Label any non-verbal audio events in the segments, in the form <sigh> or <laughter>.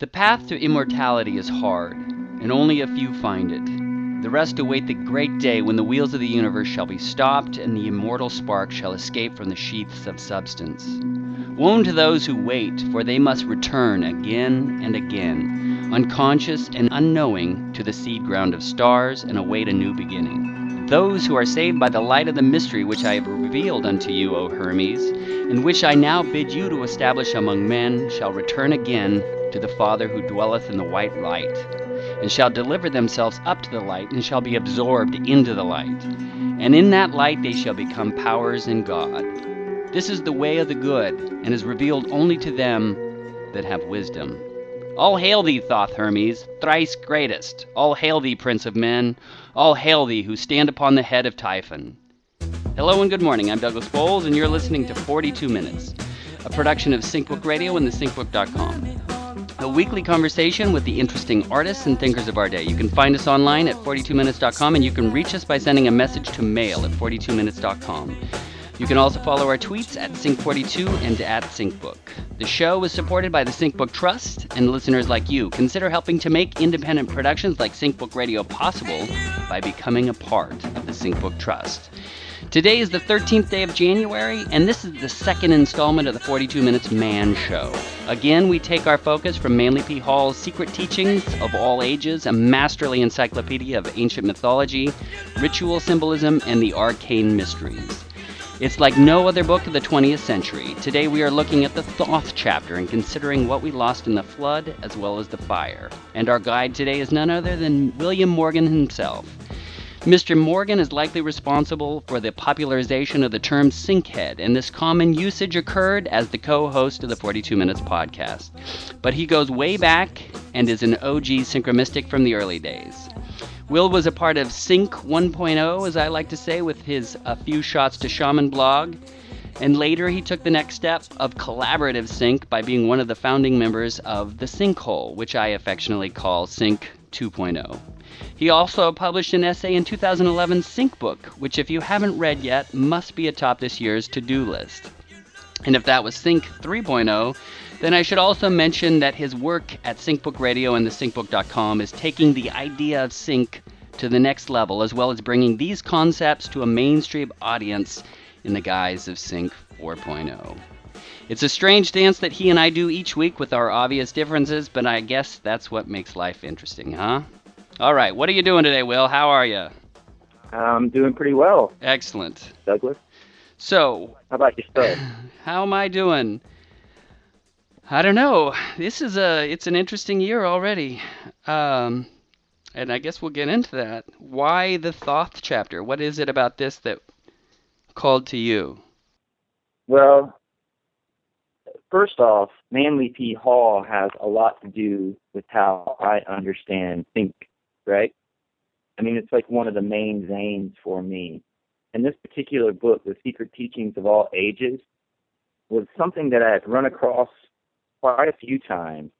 The path to immortality is hard, and only a few find it. The rest await the great day when the wheels of the universe shall be stopped and the immortal spark shall escape from the sheaths of substance. Woe to those who wait, for they must return again and again, unconscious and unknowing, to the seed ground of stars and await a new beginning. Those who are saved by the light of the mystery which I have revealed unto you, O Hermes, and which I now bid you to establish among men, shall return again to the Father who dwelleth in the white light, and shall deliver themselves up to the light, and shall be absorbed into the light. And in that light they shall become powers in God. This is the way of the good, and is revealed only to them that have wisdom. All hail thee, Thoth Hermes, thrice greatest! All hail thee, Prince of Men! All hail thee, who stand upon the head of Typhon! Hello and good morning. I'm Douglas Bowles, and you're listening to 42 Minutes, a production of SyncBook Radio and thesyncbook.com a weekly conversation with the interesting artists and thinkers of our day. You can find us online at 42minutes.com and you can reach us by sending a message to mail at 42minutes.com. You can also follow our tweets at Sync42 and at SyncBook. The show is supported by the SyncBook Trust and listeners like you. Consider helping to make independent productions like SyncBook Radio possible by becoming a part of the SyncBook Trust. Today is the 13th day of January, and this is the second installment of the 42 Minutes Man Show. Again, we take our focus from Manly P. Hall's Secret Teachings of All Ages, a masterly encyclopedia of ancient mythology, ritual symbolism, and the arcane mysteries. It's like no other book of the 20th century. Today we are looking at the Thoth chapter and considering what we lost in the flood as well as the fire. And our guide today is none other than William Morgan himself. Mr. Morgan is likely responsible for the popularization of the term synchead, and this common usage occurred as the co host of the 42 Minutes podcast. But he goes way back and is an OG synchromystic from the early days. Will was a part of Sync 1.0, as I like to say, with his A Few Shots to Shaman blog. And later, he took the next step of collaborative sync by being one of the founding members of the Sinkhole, which I affectionately call Sync 2.0. He also published an essay in 2011 Sync Book, which, if you haven't read yet, must be atop this year's to do list. And if that was Sync 3.0, then I should also mention that his work at SyncBook Radio and thesyncbook.com is taking the idea of sync to the next level, as well as bringing these concepts to a mainstream audience in the guise of Sync 4.0. It's a strange dance that he and I do each week with our obvious differences, but I guess that's what makes life interesting, huh? All right. What are you doing today, Will? How are you? I'm doing pretty well. Excellent. Douglas? So. How about yourself? <sighs> How am I doing? I don't know. This is a it's an interesting year already. Um and I guess we'll get into that. Why the Thoth chapter? What is it about this that called to you? Well, first off, Manly P. Hall has a lot to do with how I understand sync right? I mean, it's like one of the main veins for me. And this particular book, The Secret Teachings of All Ages, was something that I had run across quite a few times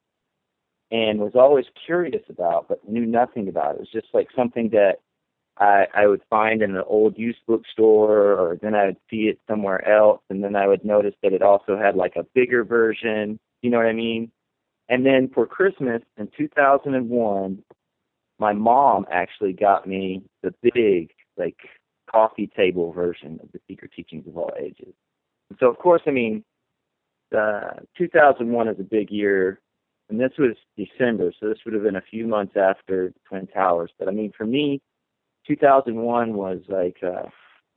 and was always curious about, but knew nothing about. It was just like something that I, I would find in an old used bookstore, or then I would see it somewhere else, and then I would notice that it also had like a bigger version. You know what I mean? And then for Christmas in 2001, my mom actually got me the big like coffee table version of the Secret Teachings of All Ages. So of course, I mean, uh, 2001 is a big year, and this was December, so this would have been a few months after Twin Towers. But I mean, for me, 2001 was like, uh,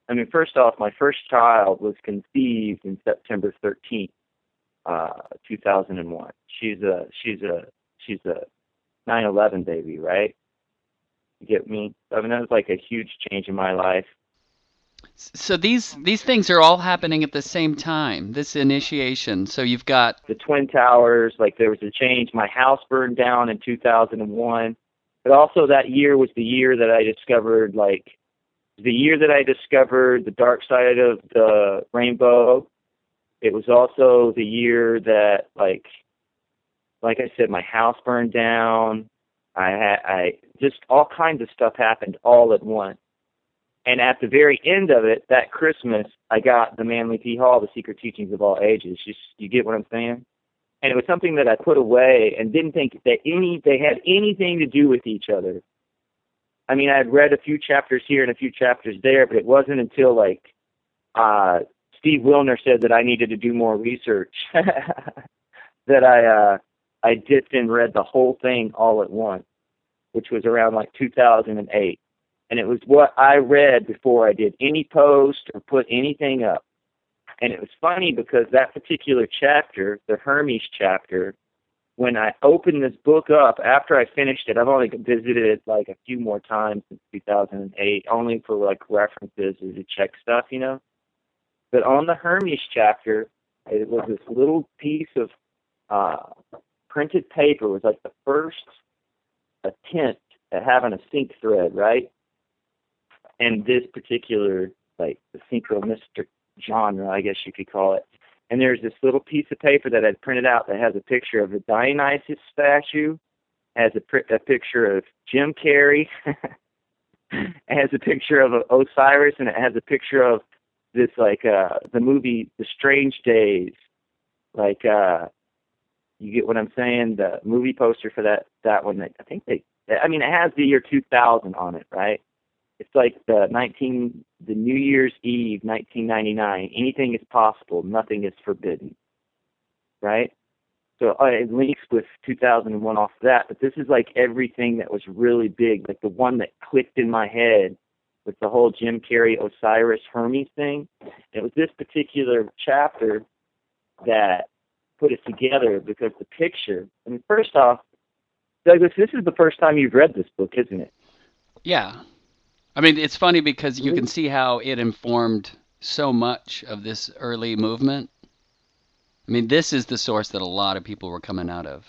I mean, first off, my first child was conceived in September 13th, uh, 2001. She's a she's a she's a 9/11 baby, right? get me. I mean, that was like a huge change in my life. So these these things are all happening at the same time. This initiation. So you've got the twin towers. Like there was a change. My house burned down in 2001, but also that year was the year that I discovered like the year that I discovered the dark side of the rainbow. It was also the year that like like I said, my house burned down. I had I just all kinds of stuff happened all at once. And at the very end of it, that Christmas, I got the Manly P. Hall, The Secret Teachings of All Ages. Just you get what I'm saying? and it was something that I put away and didn't think that any they had anything to do with each other. I mean, I had read a few chapters here and a few chapters there, but it wasn't until like uh Steve Willner said that I needed to do more research <laughs> that I uh I dipped and read the whole thing all at once, which was around like 2008. And it was what I read before I did any post or put anything up. And it was funny because that particular chapter, the Hermes chapter, when I opened this book up after I finished it, I've only visited it like a few more times since 2008, only for like references or to check stuff, you know. But on the Hermes chapter, it was this little piece of uh, printed paper. It was like the first attempt at having a sync thread, right? And this particular, like the synchronistic genre, I guess you could call it. And there's this little piece of paper that I'd printed out that has a picture of the Dionysus statue, has a, pr- a picture of Jim Carrey, it <laughs> has a picture of Osiris, and it has a picture of this like uh the movie The Strange Days, like uh you get what I'm saying? The movie poster for that that one. I think they. I mean, it has the year 2000 on it, right? It's like the 19, the New Year's Eve, 1999. Anything is possible. Nothing is forbidden. Right? So uh, it links with 2001 off of that, but this is like everything that was really big, like the one that clicked in my head with the whole Jim Carrey Osiris Hermes thing. It was this particular chapter that put it together because the picture. I mean, first off, Douglas, this is the first time you've read this book, isn't it? Yeah, I mean, it's funny because you can mm-hmm. see how it informed so much of this early movement. I mean, this is the source that a lot of people were coming out of.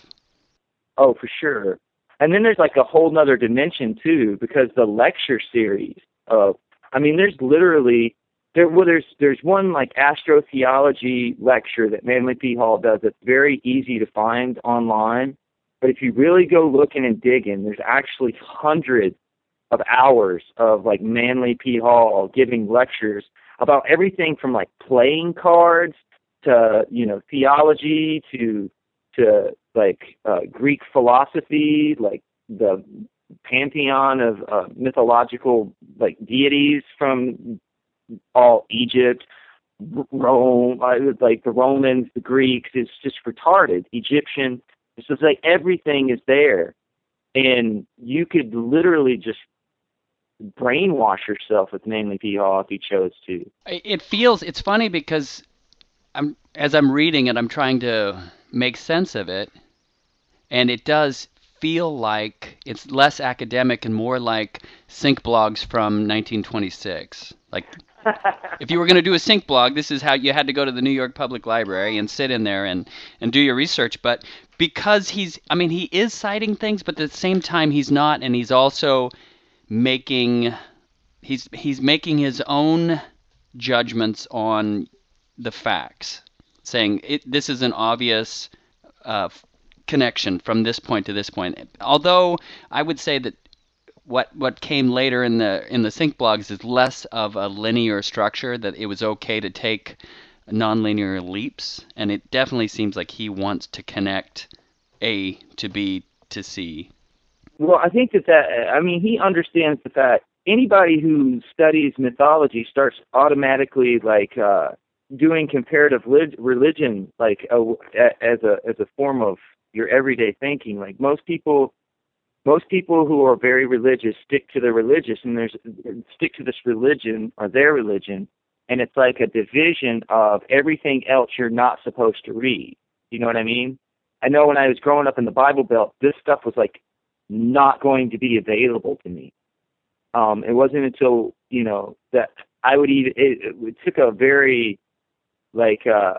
Oh, for sure. And then there's like a whole nother dimension too, because the lecture series of, I mean, there's literally there. Well, there's there's one like astrotheology lecture that Manly P. Hall does that's very easy to find online. But if you really go looking and digging, there's actually hundreds of hours of like Manly P. Hall giving lectures about everything from like playing cards to you know theology to to like uh, Greek philosophy, like the pantheon of uh, mythological like deities from all Egypt, Rome, like the Romans, the Greeks. It's just retarded. Egyptian. It's just like everything is there, and you could literally just brainwash yourself with Manly P. Hall if you chose to. It feels it's funny because I'm as I'm reading it, I'm trying to make sense of it, and it does feel like it's less academic and more like sync blogs from 1926. Like <laughs> if you were going to do a sync blog, this is how you had to go to the New York Public Library and sit in there and and do your research. But because he's, I mean, he is citing things, but at the same time he's not, and he's also making he's he's making his own judgments on the facts, saying it, this is an obvious uh, connection from this point to this point. Although I would say that what what came later in the in the sync blogs is less of a linear structure that it was okay to take nonlinear leaps and it definitely seems like he wants to connect A to B to C well, I think that that I mean he understands the fact anybody who studies mythology starts automatically like uh doing comparative religion like a, as a as a form of your everyday thinking. Like most people most people who are very religious stick to their religious and there's stick to this religion or their religion and it's like a division of everything else you're not supposed to read. You know what I mean? I know when I was growing up in the Bible Belt, this stuff was like not going to be available to me. Um, it wasn't until you know that I would even. It, it took a very like uh,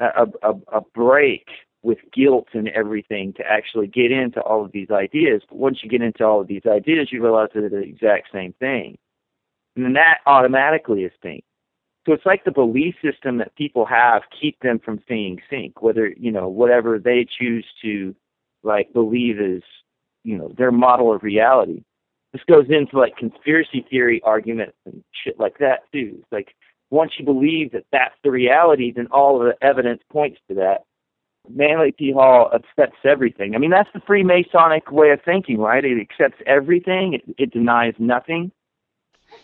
a, a a break with guilt and everything to actually get into all of these ideas. But once you get into all of these ideas, you realize that they're the exact same thing, and then that automatically is sync. So it's like the belief system that people have keep them from seeing sync, whether you know whatever they choose to like believe is you know their model of reality. This goes into like conspiracy theory arguments and shit like that too. It's like once you believe that that's the reality, then all of the evidence points to that. Manly P. Hall accepts everything. I mean, that's the Freemasonic way of thinking, right? It accepts everything. It, it denies nothing.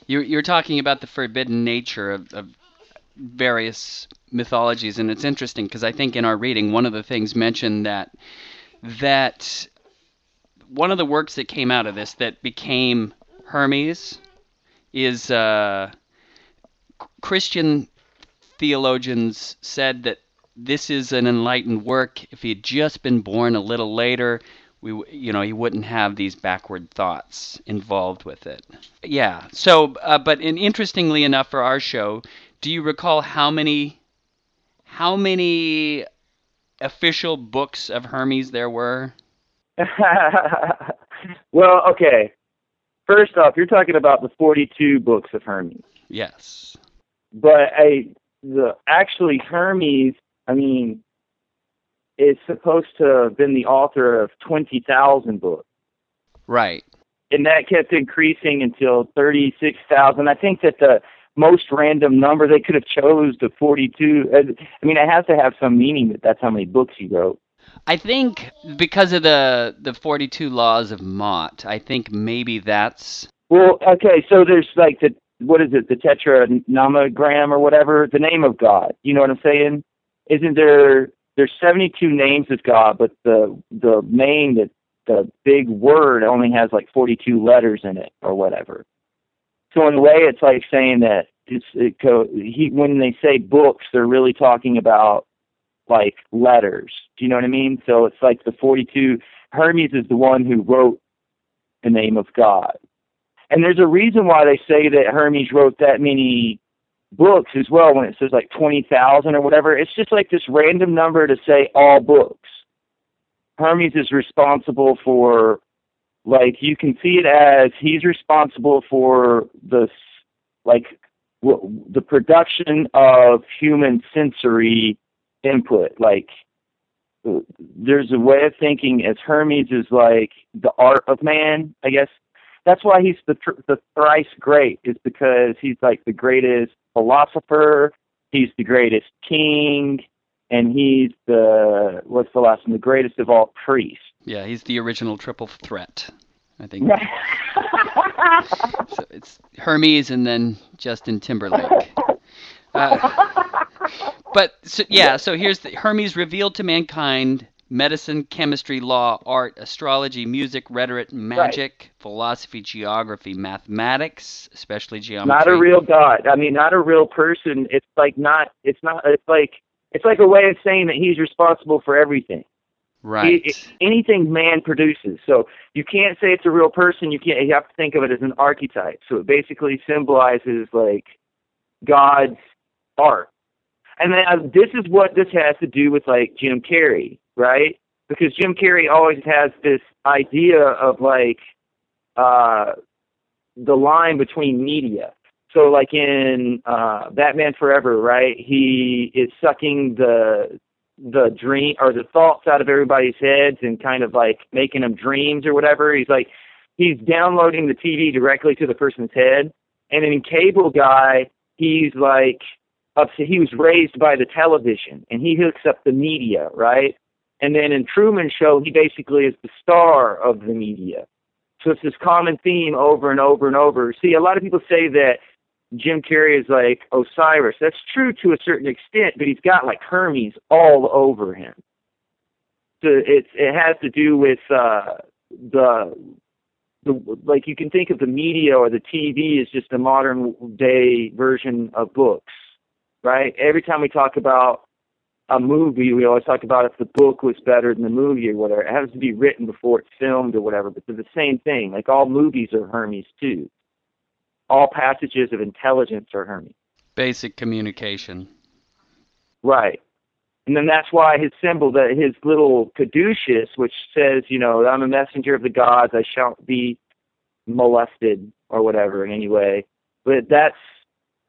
You're you're talking about the forbidden nature of, of various mythologies, and it's interesting because I think in our reading, one of the things mentioned that that one of the works that came out of this that became Hermes is uh, Christian theologians said that this is an enlightened work. If he had just been born a little later, we you know he wouldn't have these backward thoughts involved with it. Yeah. So, uh, but in, interestingly enough, for our show, do you recall how many how many official books of Hermes there were? <laughs> well, okay. First off, you're talking about the 42 books of Hermes. Yes. But I, the actually Hermes, I mean, is supposed to have been the author of 20,000 books. Right. And that kept increasing until 36,000. I think that the most random number they could have chose the 42. Uh, I mean, it has to have some meaning that that's how many books he wrote. I think because of the the 42 laws of Maat, I think maybe that's Well, okay, so there's like the what is it, the tetranomogram or whatever, the name of God. You know what I'm saying? Isn't there there's 72 names of God, but the the main the the big word only has like 42 letters in it or whatever. So in a way, it's like saying that it's it co- he when they say books, they're really talking about like letters. Do you know what I mean? So it's like the 42. Hermes is the one who wrote the name of God. And there's a reason why they say that Hermes wrote that many books as well when it says like 20,000 or whatever. It's just like this random number to say all books. Hermes is responsible for, like, you can see it as he's responsible for the, like, w- the production of human sensory input. Like, uh, there's a way of thinking as Hermes is like the art of man, I guess. That's why he's the the thrice great is because he's like the greatest philosopher, he's the greatest king, and he's the what's the last one? The greatest of all priests. Yeah, he's the original triple threat. I think. <laughs> so it's Hermes and then Justin Timberlake. Uh, but so, yeah, so here's the Hermes revealed to mankind medicine, chemistry, law, art, astrology, music, rhetoric, magic, right. philosophy, geography, mathematics, especially geometry. Not a real god. I mean, not a real person. It's like not. It's not. It's like it's like a way of saying that he's responsible for everything. Right. It, anything man produces. So you can't say it's a real person. You can't. You have to think of it as an archetype. So it basically symbolizes like God's art. And then uh, this is what this has to do with like Jim Carrey right? Because Jim Carrey always has this idea of like uh, the line between media. So like in uh, Batman Forever, right? He is sucking the the dream or the thoughts out of everybody's heads and kind of like making them dreams or whatever. He's like he's downloading the TV directly to the person's head. And in Cable Guy, he's like up to, he was raised by the television and he hooks up the media, right? And then in Truman Show, he basically is the star of the media. So it's this common theme over and over and over. See, a lot of people say that Jim Carrey is like Osiris. That's true to a certain extent, but he's got like Hermes all over him. So it's it has to do with uh, the the like you can think of the media or the TV as just a modern day version of books, right? Every time we talk about a movie, we always talk about if the book was better than the movie or whatever. It has to be written before it's filmed or whatever, but they're the same thing. Like all movies are Hermes too. All passages of intelligence are Hermes. Basic communication. Right. And then that's why his symbol, that his little caduceus, which says, you know, I'm a messenger of the gods, I shan't be molested or whatever in any way. But that's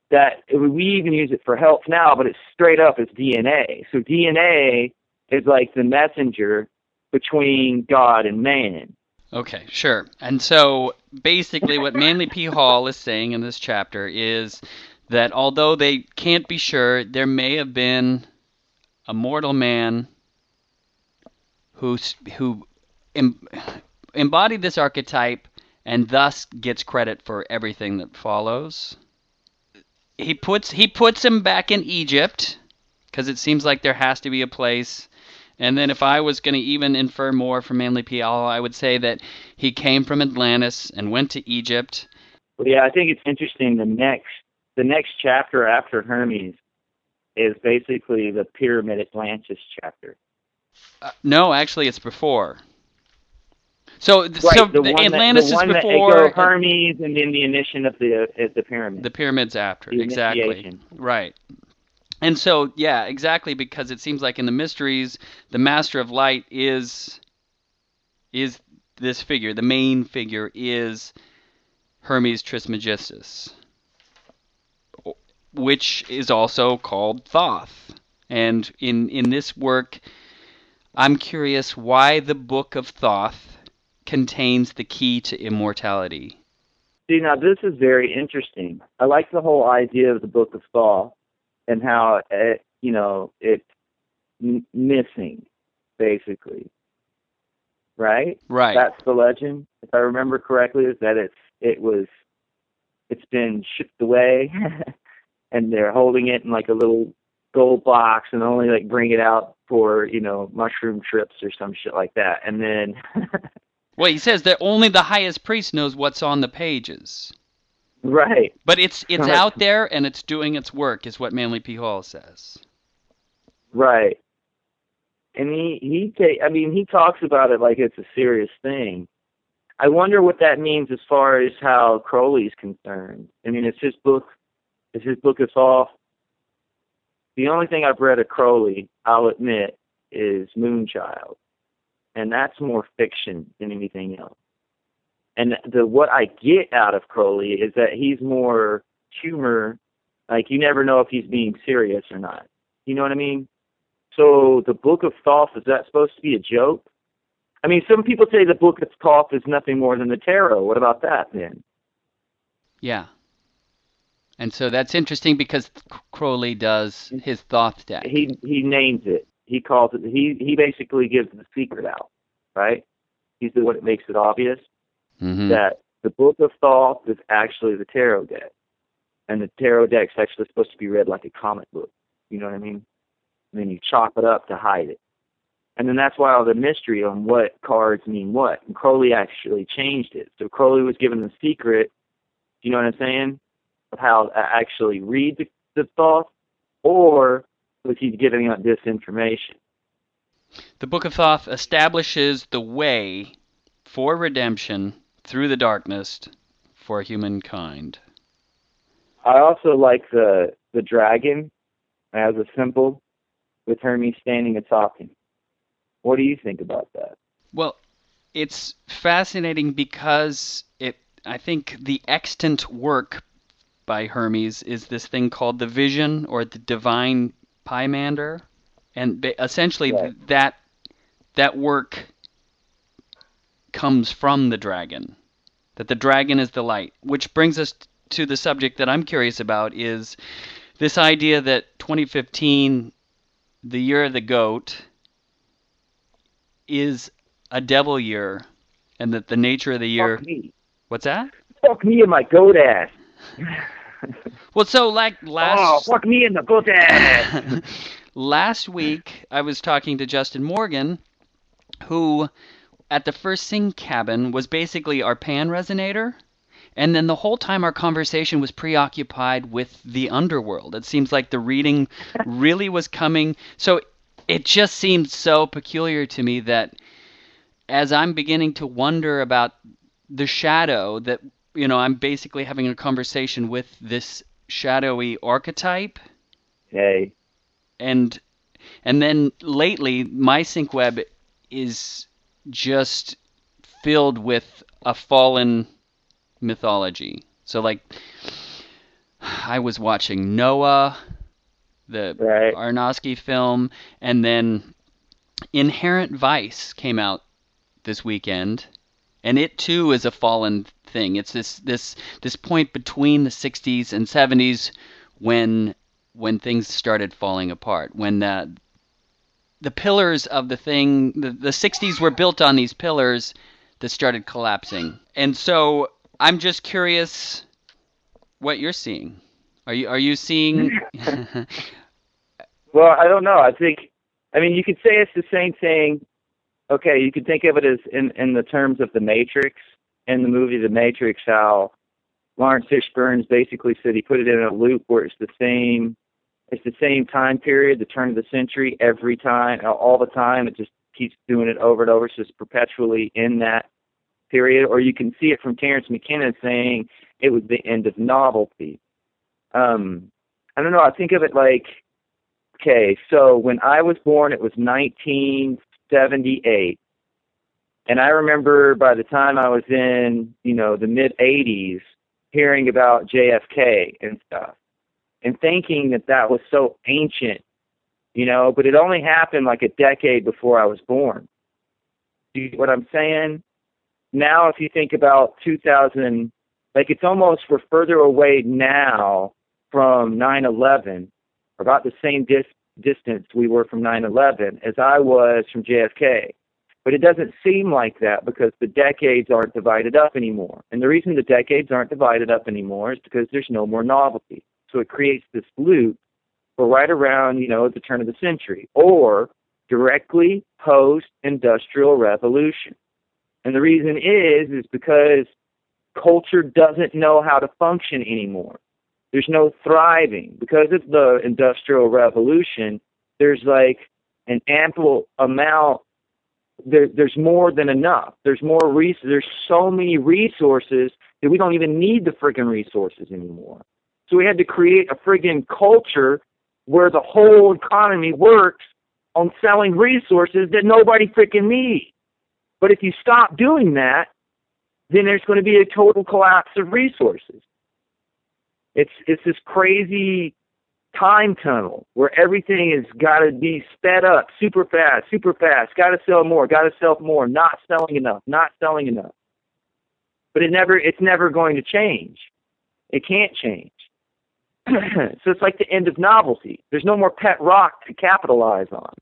that we even use it for health now, but it's straight up as DNA. So DNA is like the messenger between God and man. Okay, sure. And so basically, what Manly P. Hall is saying in this chapter is that although they can't be sure, there may have been a mortal man who who em, embodied this archetype and thus gets credit for everything that follows. He puts he puts him back in Egypt because it seems like there has to be a place. And then if I was going to even infer more from Manly P. Hall, I would say that he came from Atlantis and went to Egypt. Well, yeah, I think it's interesting. The next the next chapter after Hermes is basically the Pyramid Atlantis chapter. Uh, no, actually, it's before. So, right, so the Atlantis that, the one is before that Hermes, and then the initiation of the uh, the pyramid. The pyramids after, The exactly. Right. And so, yeah, exactly, because it seems like in the mysteries, the Master of Light is is this figure. The main figure is Hermes Trismegistus, which is also called Thoth. And in in this work, I'm curious why the Book of Thoth contains the key to immortality. See, now this is very interesting. I like the whole idea of the Book of Thoth and how it, you know it's m- missing, basically. Right. Right. That's the legend, if I remember correctly, is that it's it was it's been shipped away, <laughs> and they're holding it in like a little gold box and only like bring it out for you know mushroom trips or some shit like that, and then. <laughs> Well, he says that only the highest priest knows what's on the pages. Right. But it's it's Right. out there and it's doing its work, is what Manly P. Hall says. Right. And he he ta- I mean he talks about it like it's a serious thing. I wonder what that means as far as how Crowley's concerned. I mean, it's his book. It's his book of all. The only thing I've read of Crowley, I'll admit, is Moonchild, and that's more fiction than anything else. And the what I get out of Crowley is that he's more humor. Like you never know if he's being serious or not. You know what I mean? So the Book of Thoth is that supposed to be a joke? I mean, some people say the Book of Thoth is nothing more than the tarot. What about that then? Yeah. And so that's interesting because Crowley does his Thoth deck. He he names it. He calls it. He he basically gives the secret out, right? He's the one that makes it obvious Mhm. that the Book of Thoth is actually the tarot deck, and the tarot deck's actually supposed to be read like a comic book. You know what I mean? And then you chop it up to hide it. And then that's why all the mystery on what cards mean what. And Crowley actually changed it. So Crowley was given the secret, you know what I'm saying, of how to actually read the, the Thoth, or was he giving out disinformation? The Book of Thoth establishes the way for redemption through the darkness for humankind. I also like the the dragon as a symbol with Hermes standing atop him. What do you think about that? Well, it's fascinating because it I think the extant work by Hermes is this thing called the vision or the divine Pymander and essentially Right. that that work comes from the dragon that the dragon is the light which brings us to the subject that I'm curious about is this idea that 2015 the year of the goat is a devil year and that the nature of the year Fuck me. what's that Fuck me and my goat ass. <laughs> well so like last. oh, fuck me and the goat ass. <laughs> last week I was talking to Justin Morgan who at the first sync cabin was basically our pan resonator and then the whole time our conversation was preoccupied with the underworld. It seems like the reading <laughs> really was coming. So it just seemed so peculiar to me that as I'm beginning to wonder about the shadow, that, you know, I'm basically having a conversation with this shadowy archetype. hey, And and then lately, my sync web is just filled with a fallen mythology. So like I was watching Noah, the Right. Aronofsky film, and then Inherent Vice came out this weekend, and it too is a fallen thing. It's this this this point between the 60s and 70s when when things started falling apart, when the the pillars of the thing, the, the 60s were built on these pillars that started collapsing. And so I'm just curious what you're seeing. Are you are you seeing? <laughs> well, I don't know. I think, I mean, you could say it's the same thing. Okay, you could think of it as in in the terms of the Matrix in the movie The Matrix, how Laurence Fishburne's basically said he put it in a loop where it's the same it's the same time period, the turn of the century, every time, all the time. It just keeps doing it over and over, It's just perpetually in that period. Or you can see it from Terence McKenna saying it was the end of novelty. Um, I don't know. I think of it like, okay, so when I was born, it was 1978. And I remember by the time I was in, you know, the mid 80s, hearing about JFK and stuff and thinking that that was so ancient, you know, but it only happened like a decade before I was born. Do you what I'm saying? Now, if you think about 2000, like it's almost we're further away now from 9/11, about the same dis- distance we were from 9/11 as I was from JFK. But it doesn't seem like that because the decades aren't divided up anymore. And the reason the decades aren't divided up anymore is because there's no more novelty. So it creates this loop for right around, you know, the turn of the century or directly post industrial revolution. And the reason is is because culture doesn't know how to function anymore. There's no thriving because of the industrial revolution. There's like an ample amount. There, there's more than enough. There's more res- There's so many resources that we don't even need the freaking resources anymore. So we had to create a friggin' culture where the whole economy works on selling resources that nobody freaking needs. But if you stop doing that, then there's going to be a total collapse of resources. It's it's this crazy time tunnel where everything has got to be sped up super fast, super fast. Got to sell more, got to sell more. Not selling enough, not selling enough. But it never it's never going to change. It can't change. <clears throat> so it's like the end of novelty. There's no more pet rock to capitalize on.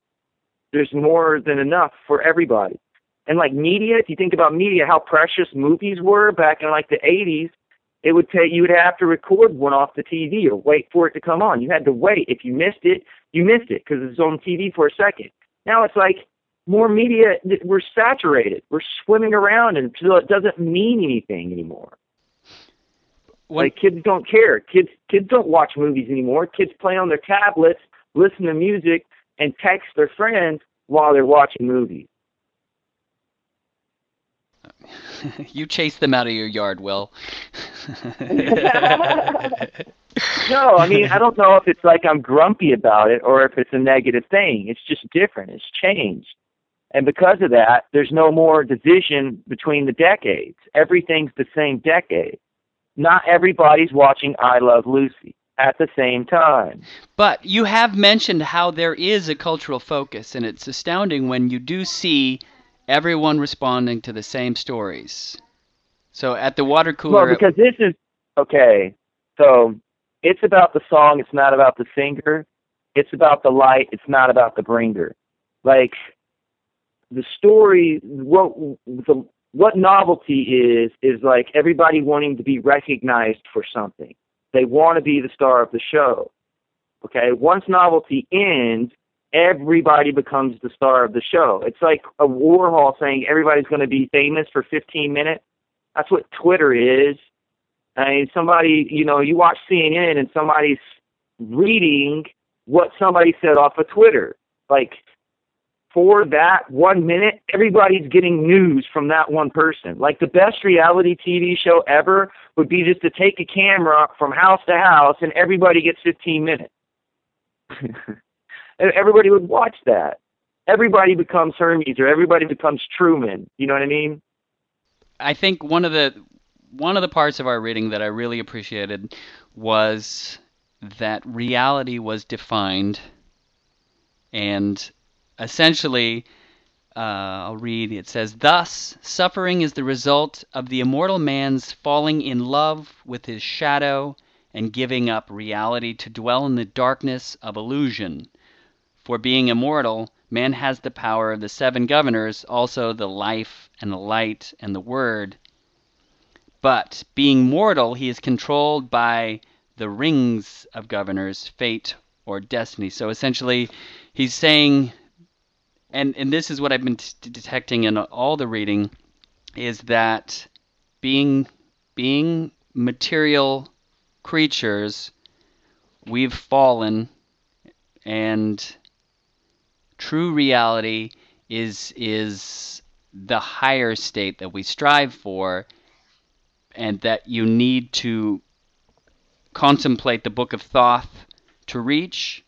There's more than enough for everybody. And like media, if you think about media, how precious movies were back in like the 80s, it would take you would have to record one off the TV or wait for it to come on. You had to wait. If you missed it, you missed it because it's on TV for a second. Now it's like more media. We're saturated. We're swimming around and so it doesn't mean anything anymore. When, like kids don't care. Kids kids don't watch movies anymore. Kids play on their tablets, listen to music, and text their friends while they're watching movies. <laughs> you chase them out of your yard, Will. <laughs> no, I mean I don't know if it's like I'm grumpy about it or if it's a negative thing. It's just different. It's changed. And because of that, there's no more division between the decades. Everything's the same decade not everybody's watching I Love Lucy at the same time. But you have mentioned how there is a cultural focus, and it's astounding when you do see everyone responding to the same stories. So at the water cooler. Well, because this is okay. So it's about the song. It's not about the singer. It's about the light. It's not about the bringer. Like the story, what the what novelty is is like everybody wanting to be recognized for something. They want to be the star of the show. Okay, once novelty ends, everybody becomes the star of the show. It's like a Warhol saying everybody's going to be famous for 15 minutes. That's what Twitter is. I mean, somebody, you know, you watch CNN and somebody's reading what somebody said off of Twitter. Like for that one minute, everybody's getting news from that one person. Like the best reality TV show ever would be just to take a camera from house to house and everybody gets 15 minutes. <laughs> everybody would watch that. Everybody becomes Hermes or everybody becomes Truman. You know what I mean? I think one of the one of the parts of our reading that I really appreciated was that reality was defined and essentially, uh, I'll read. It says, Thus, suffering is the result of the immortal man's falling in love with his shadow and giving up reality to dwell in the darkness of illusion. For being immortal, man has the power of the seven governors, also the life and the light and the word. But being mortal, he is controlled by the rings of governors, fate or destiny. So essentially, he's saying, and and this is what I've been t- detecting in all the reading, is that being being material creatures, we've fallen, and true reality is is the higher state that we strive for, and that you need to contemplate the Book of Thoth to reach.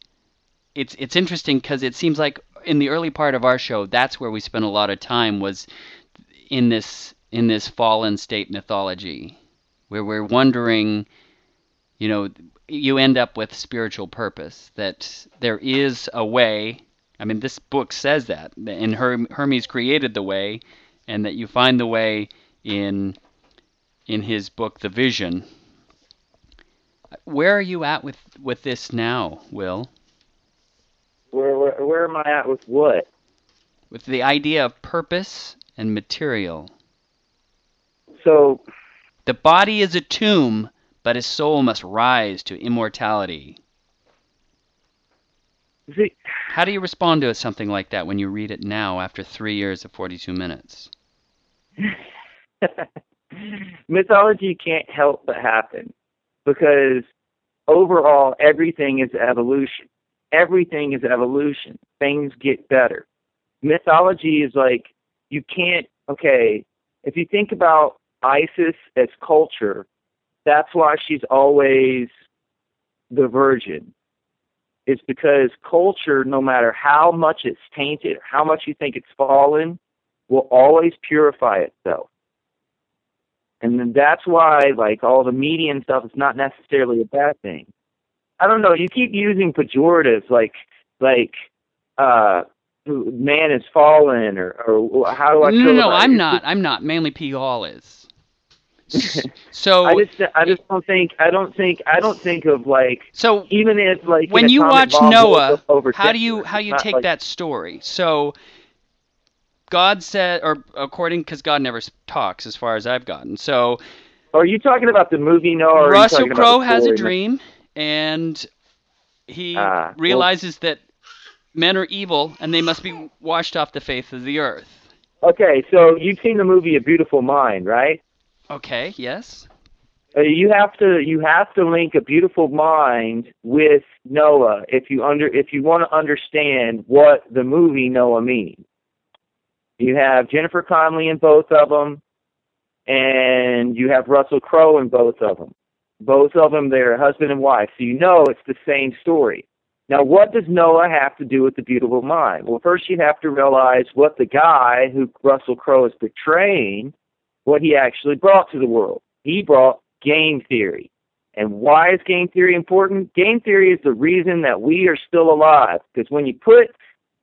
It's it's interesting because it seems like in the early part of our show, that's where we spent a lot of time was in this in this fallen state mythology, where we're wondering, you know, you end up with spiritual purpose that there is a way. I mean, this book says that, and Hermes created the way, and that you find the way in in his book, The Vision. Where are you at with with this now, Will? Where where, am I at with what? With the idea of purpose and material. So the body is a tomb, but his soul must rise to immortality. See, How do you respond to something like that when you read it now after three years of 42 minutes? <laughs> mythology can't help but happen because overall everything is evolution. Everything is evolution. Things get better. Mythology is like you can't okay, if you think about Isis as culture, that's why she's always the virgin. It's because culture, no matter how much it's tainted, how much you think it's fallen, will always purify itself. And then that's why, like, all the media and stuff is not necessarily a bad thing. I don't know. You keep using pejoratives like, like, uh, man is fallen, or, or how do I? No, no, no. I'm not. I'm not. Manly P. Hall is. <laughs> So I just I just don't think I don't think I don't think of like so even if like when you watch Noah, over how do you how you take like, that story? So God said, or according because God never talks as far as I've gotten. So are you talking about the movie Noah? Russell Crowe has a dream, and he uh, realizes well, that men are evil and they must be washed off the face of the earth. Okay, so you've seen the movie A Beautiful Mind, right? Okay. Yes. Uh, you have to you have to link a beautiful mind with Noah if you under if you want to understand what the movie Noah means. You have Jennifer Connelly in both of them, and you have Russell Crowe in both of them. Both of them, they're husband and wife, so you know it's the same story. Now, what does Noah have to do with the beautiful mind? Well, first you have to realize what the guy who Russell Crowe is portraying what he actually brought to the world. He brought game theory. And why is game theory important? Game theory is the reason that we are still alive. Because when you put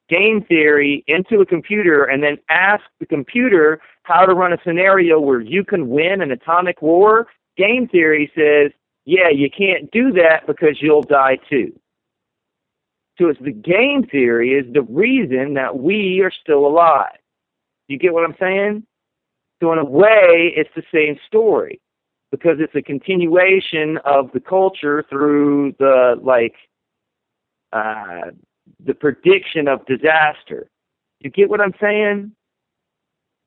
game theory into a computer and then ask the computer how to run a scenario where you can win an atomic war, game theory says, yeah, you can't do that because you'll die too. So it's the game theory is the reason that we are still alive. You get what I'm saying? So in a way, it's the same story because it's a continuation of the culture through the like uh, the prediction of disaster. You get what I'm saying?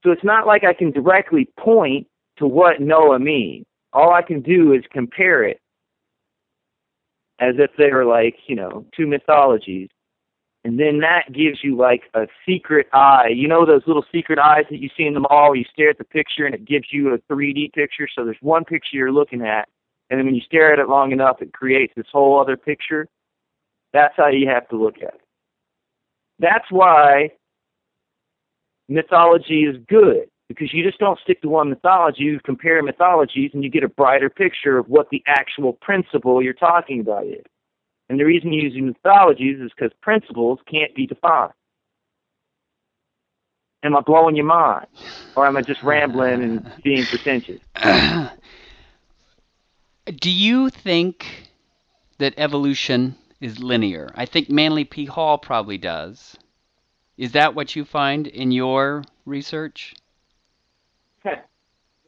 So it's not like I can directly point to what Noah means. All I can do is compare it as if they were like, you know, two mythologies and then that gives you like a secret eye. You know those little secret eyes that you see in the mall where you stare at the picture and it gives you a 3D picture. So there's one picture you're looking at, and then when you stare at it long enough, it creates this whole other picture. That's how you have to look at it. That's why mythology is good because you just don't stick to one mythology. You compare mythologies and you get a brighter picture of what the actual principle you're talking about is. And the reason you use mythologies is because principles can't be defined. Am I blowing your mind? Or am I just rambling and being pretentious? <clears throat> Do you think that evolution is linear? I think Manly P. Hall probably does. Is that what you find in your research?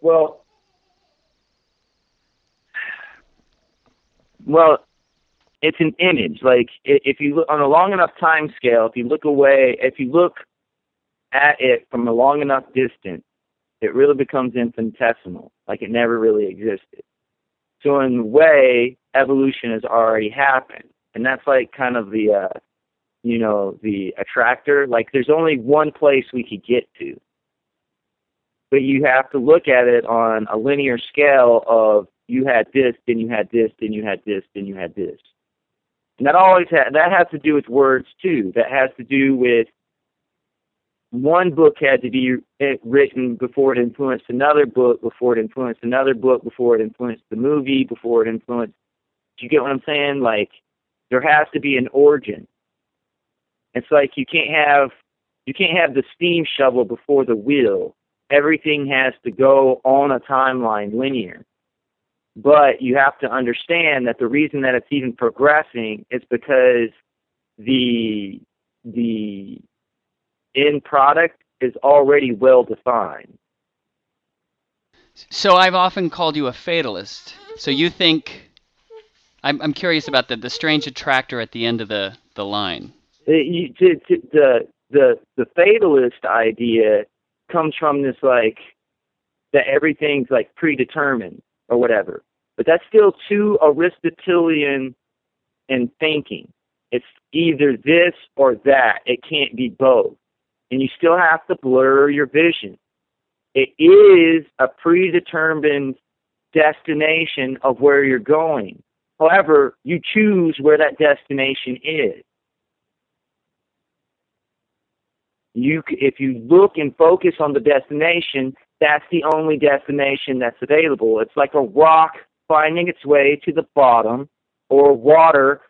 Well, well, it's an image. Like if you look on a long enough time scale, if you look away, if you look at it from a long enough distance, it really becomes infinitesimal, like it never really existed. So in a way, evolution has already happened, and that's like kind of the, uh, you know, the attractor. Like there's only one place we could get to, but you have to look at it on a linear scale of you had this, then you had this, then you had this, then you had this. And that always ha- that has to do with words too. That has to do with one book had to be written before it influenced another book, before it influenced another book, before it influenced the movie, before it influenced. Do you get what I'm saying? Like, there has to be an origin. It's like you can't have you can't have the steam shovel before the wheel. Everything has to go on a timeline linear. But you have to understand that the reason that it's even progressing is because the the end product is already well defined. So I've often called you a fatalist. So you think I'm I'm curious about the the strange attractor at the end of the the line. Uh, the the the the fatalist idea comes from this like that everything's like predetermined or whatever. But that's still too Aristotelian in thinking. It's either this or that. It can't be both and you still have to blur your vision. It is a predetermined destination of where you're going. However, you choose where that destination is. You, if you look and focus on the destination, that's the only destination that's available. It's like a rock finding its way to the bottom, or water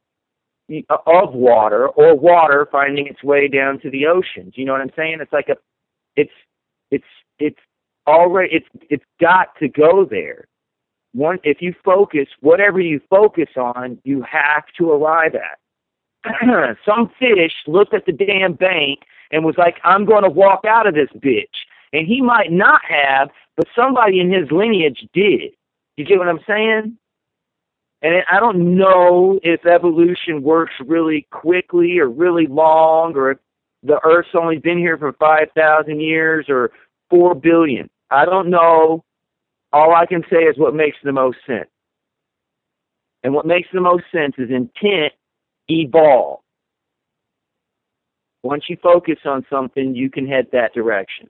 uh, of water or water finding its way down to the oceans. You know what I'm saying? It's like a, it's, it's, it's already, it's, it's got to go there. One, if you focus, whatever you focus on, you have to arrive at. <clears throat> Some fish looked at the damn bank and was like, I'm going to walk out of this bitch. And he might not have, but somebody in his lineage did. You get what I'm saying? And I don't know if evolution works really quickly or really long, or if the Earth's only been here for 5,000 years or 4 billion. I don't know. All I can say is what makes the most sense. And what makes the most sense is intent evolve. Once you focus on something, you can head that direction.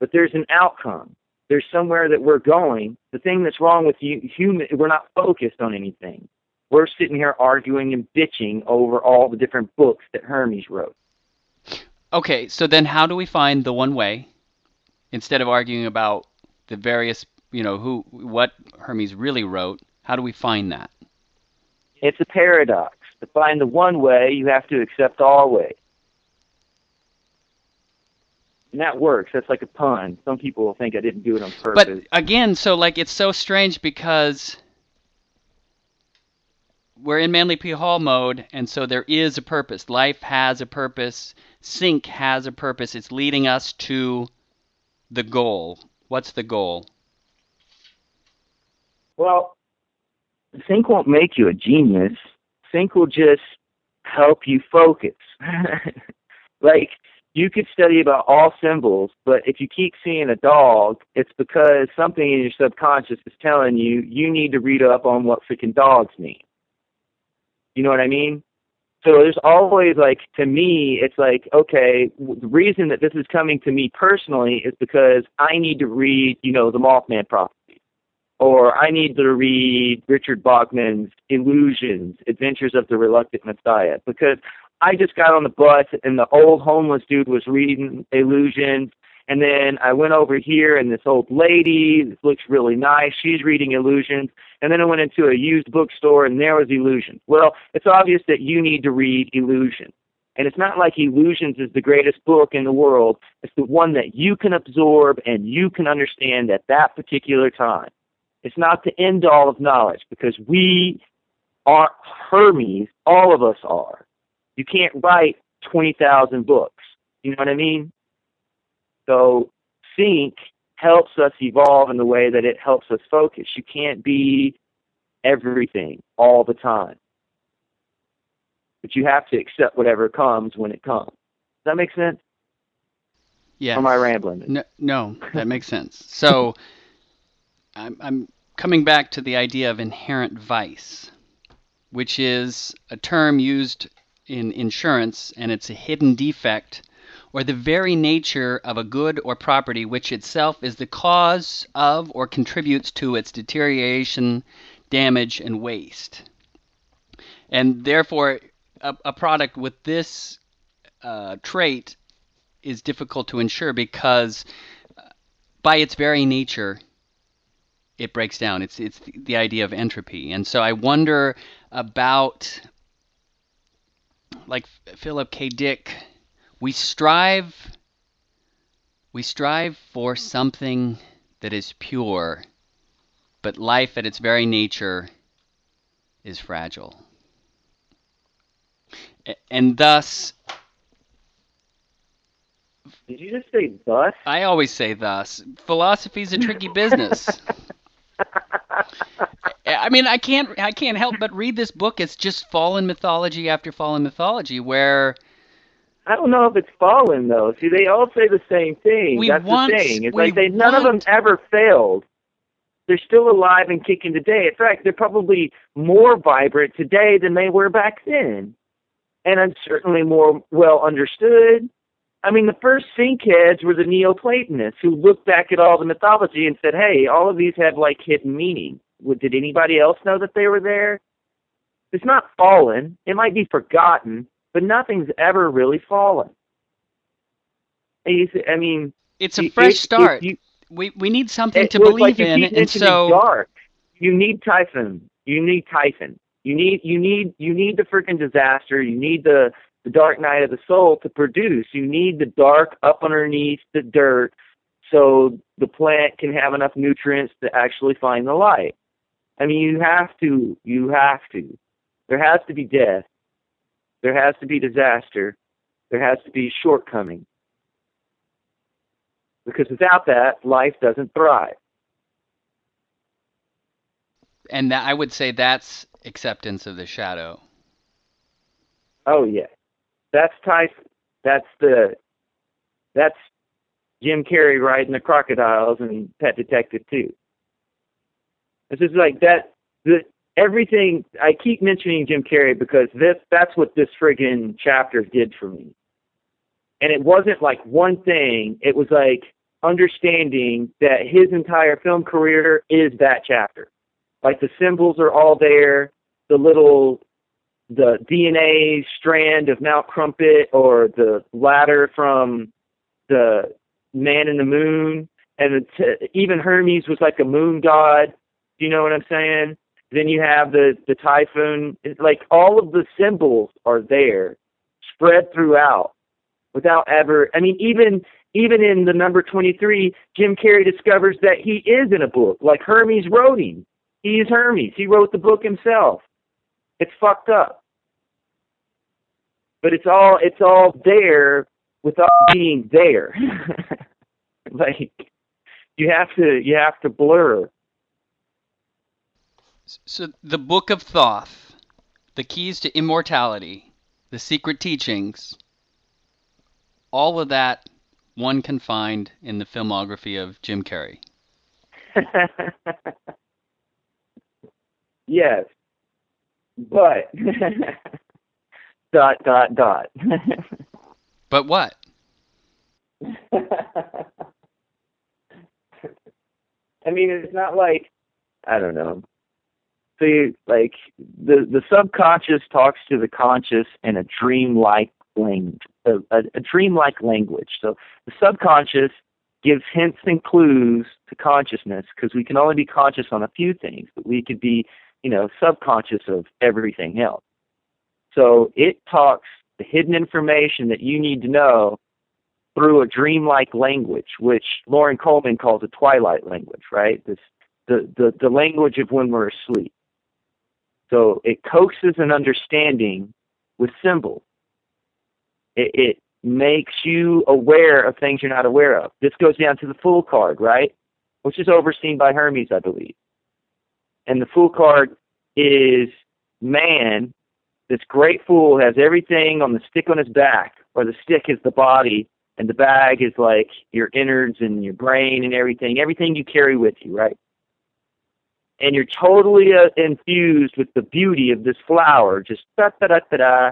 But there's an outcome there's somewhere that we're going. The thing that's wrong with you, human, we're not focused on anything. We're sitting here arguing and bitching over all the different books that Hermes wrote. Okay, so then how do we find the one way instead of arguing about the various, you know, who what Hermes really wrote? How do we find that? It's a paradox. To find the one way, you have to accept all ways. And that works. That's like a pun. Some people will think I didn't do it on purpose. But again, so like it's so strange because we're in Manly P. Hall mode, and so there is a purpose. Life has a purpose. Sync has a purpose. It's leading us to the goal. What's the goal? Well, Sync won't make you a genius. Sync will just help you focus. <laughs> like you could study about all symbols, but if you keep seeing a dog, it's because something in your subconscious is telling you you need to read up on what freaking dogs mean. You know what I mean? So there's always like to me, it's like okay, the reason that this is coming to me personally is because I need to read, you know, the Mothman prophecy, or I need to read Richard Bachman's Illusions, Adventures of the Reluctant Messiah, because I just got on the bus and the old homeless dude was reading Illusions. And then I went over here and this old lady, this looks really nice, she's reading Illusions. And then I went into a used bookstore and there was Illusions. Well, it's obvious that you need to read Illusions. And it's not like Illusions is the greatest book in the world. It's the one that you can absorb and you can understand at that particular time. It's not the end all of knowledge because we are Hermes. All of us are. You can't write 20,000 books. You know what I mean? So sync helps us evolve in the way that it helps us focus. You can't be everything all the time. But you have to accept whatever comes when it comes. Does that make sense? Yeah. Or am I rambling? No, no, that makes sense. So I'm, I'm coming back to the idea of inherent vice, which is a term used in insurance, and it's a hidden defect or the very nature of a good or property which itself is the cause of or contributes to its deterioration, damage, and waste. And therefore, a, a product with this uh, trait is difficult to insure because, uh, by its very nature, it breaks down. It's it's the idea of entropy, and so I wonder about like Philip K. Dick. We strive we strive for something that is pure, but life at its very nature is fragile. And thus Did you just say thus? I always say thus. Philosophy's a tricky business. <laughs> I mean, I can't I can't help but read this book. It's just fallen mythology after fallen mythology where I don't know if it's fallen though. See, they all say the same thing. We That's want- the thing. It's like they none of them ever failed. They're still alive and kicking today. In fact, they're probably more vibrant today than they were back then, and I'm certainly more well understood. I mean, the first syncheads were the Neoplatonists who looked back at all the mythology and said, "Hey, all of these have like hidden meaning." Did anybody else know that they were there? It's not fallen. It might be forgotten, but nothing's ever really fallen. And you say- I mean, it's a fresh it- start. you- we we need something it to believe like in, and so dark. You need Typhon. You need Typhon. You need you need you need the freaking disaster. You need the the dark night of the soul to produce. You need the dark up underneath the dirt, so the plant can have enough nutrients to actually find the light. I mean, you have to. You have to. There has to be death. There has to be disaster. There has to be shortcoming. Because without that, life doesn't thrive. and that I would say that's acceptance of the shadow. Oh yeah, that's Typhon. That's the that's Jim Carrey riding the crocodiles and Pet Detective too. It's just like that. The everything I keep mentioning Jim Carrey because this that's what this friggin' chapter did for me. And it wasn't like one thing. It was like understanding that his entire film career is that chapter. Like the symbols are all there. The little the DNA strand of Mount Crumpit or the ladder from the Man in the Moon, and even Hermes was like a moon god. Do you know what I'm saying? Then you have the the typhoon. It's like all of the symbols are there, spread throughout, without ever. I mean, even even in the number 23, Jim Carrey discovers that he is in a book. Like Hermes wrote him. He is Hermes. He wrote the book himself. It's fucked up. But it's all it's all there without being there. <laughs> like you have to you have to blur. So the Book of Thoth, the keys to immortality, the secret teachings, all of that one can find in the filmography of Jim Carrey. <laughs> yes. But <laughs> dot dot dot. <laughs> But what? I mean, it's not like I don't know. See, like the the subconscious talks to the conscious in a dreamlike language, a, a, a dreamlike language. So the subconscious gives hints and clues to consciousness because we can only be conscious on a few things, but we could be, you know, subconscious of everything else. So it talks the hidden information that you need to know through a dreamlike language, which Loren Coleman calls a twilight language, right? This the, the, the language of when we're asleep. So it coaxes an understanding with symbols. It, it makes you aware of things you're not aware of. This goes down to the Fool card, right? Which is overseen by Hermes, I believe. And the Fool card is man, this great fool has everything on the stick on his back, or the stick is the body, and the bag is like your innards and your brain and everything, everything you carry with you, right? And you're totally uh, infused with the beauty of this flower, just da da da da da.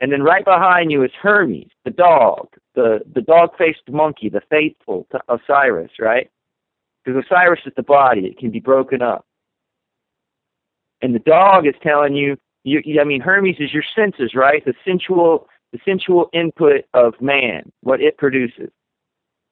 And then right behind you is Hermes, the dog, the the dog-faced monkey, the faithful to Osiris, right? Because Osiris is the body; it can be broken up. And the dog is telling you, you, I mean, Hermes is your senses, right? The sensual, the sensual input of man, what it produces.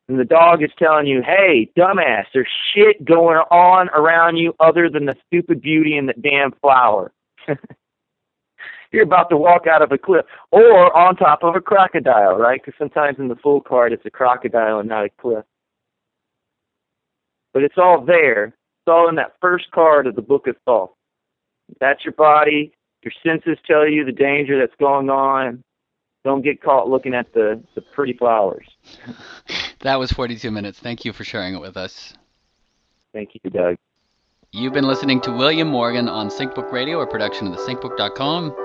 And the dog is telling you, hey, dumbass, there's shit going on around you other than the stupid beauty and the damn flower. <laughs> You're about to walk out of a cliff or on top of a crocodile, right? Because sometimes in the Fool card it's a crocodile and not a cliff. But it's all there. It's all in that first card of the Book of Thoth. That's your body. Your senses tell you the danger that's going on. Don't get caught looking at the, the pretty flowers. <laughs> that was 42 minutes. Thank you for sharing it with us. Thank you, Doug. You've been listening to William Morgan on SyncBook Radio, a production of the syncbook.com.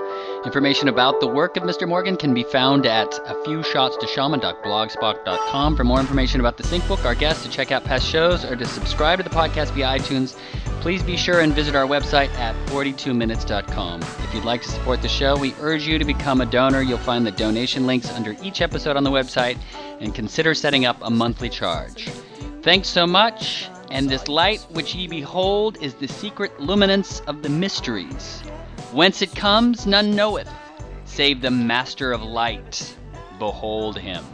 Information about the work of Mr. Morgan can be found at a few shots to shaman.blogspot.com. For more information about the SyncBook, our guests, to check out past shows, or to subscribe to the podcast via iTunes, please be sure and visit our website at 42minutes.com. If you'd like to support the show, we urge you to become a donor. You'll find the donation links under each episode on the website and consider setting up a monthly charge. Thanks so much and this light which ye behold is the secret luminance of the mysteries. Whence it comes, none knoweth, save the Master of Light. Behold him.